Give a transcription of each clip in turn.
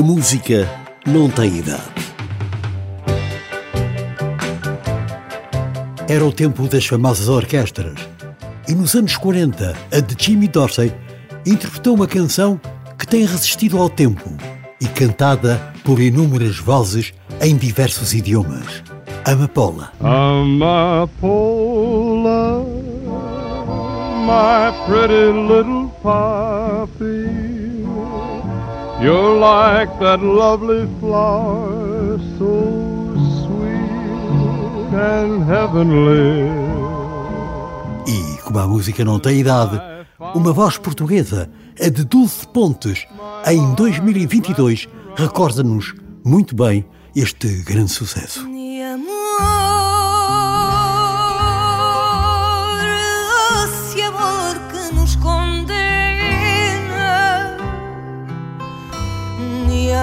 A música não tem idade. Era o tempo das famosas orquestras. E nos anos 40, a de Jimmy Dorsey interpretou uma canção que tem resistido ao tempo e cantada por inúmeras vozes em diversos idiomas. Amapola. Amapola, my pretty little poppy. You're like that lovely flower, so sweet and heavenly. E, como a música não tem idade, uma voz portuguesa, a de Dulce Pontes, em 2022, recorda-nos muito bem este grande sucesso.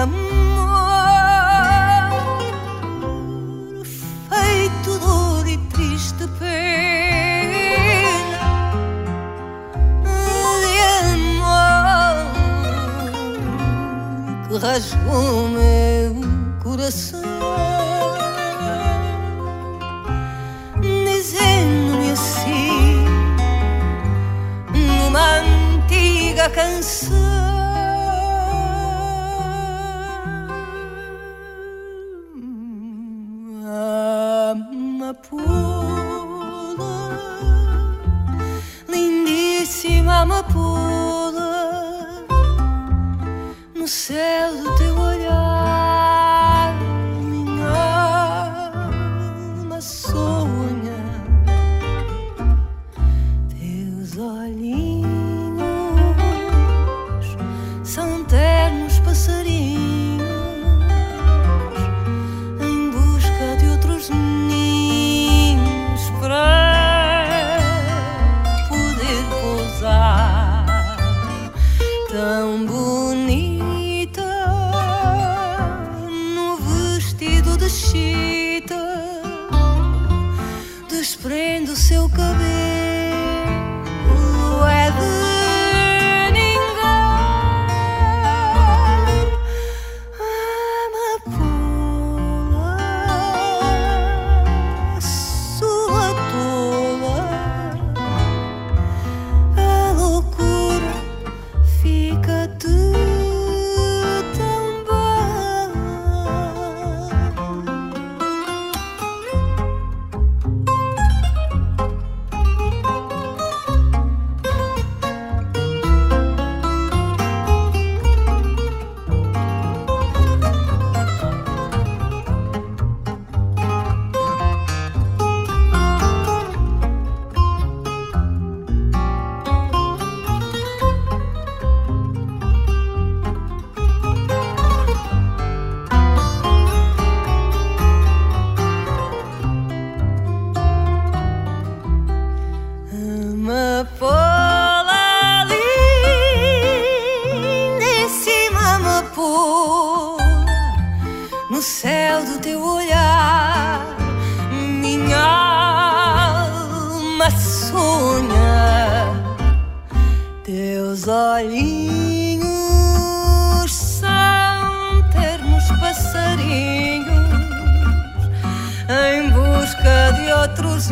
Amor, feito dor e triste pena. Mi amor, que rasgou meu coração. Dizendo-me assim, numa antiga canção. Amapola no céu do Amapola lindíssima amapola no céu do teu olhar minha alma sonha teus olhinhos são ternos passarinhos em busca de outros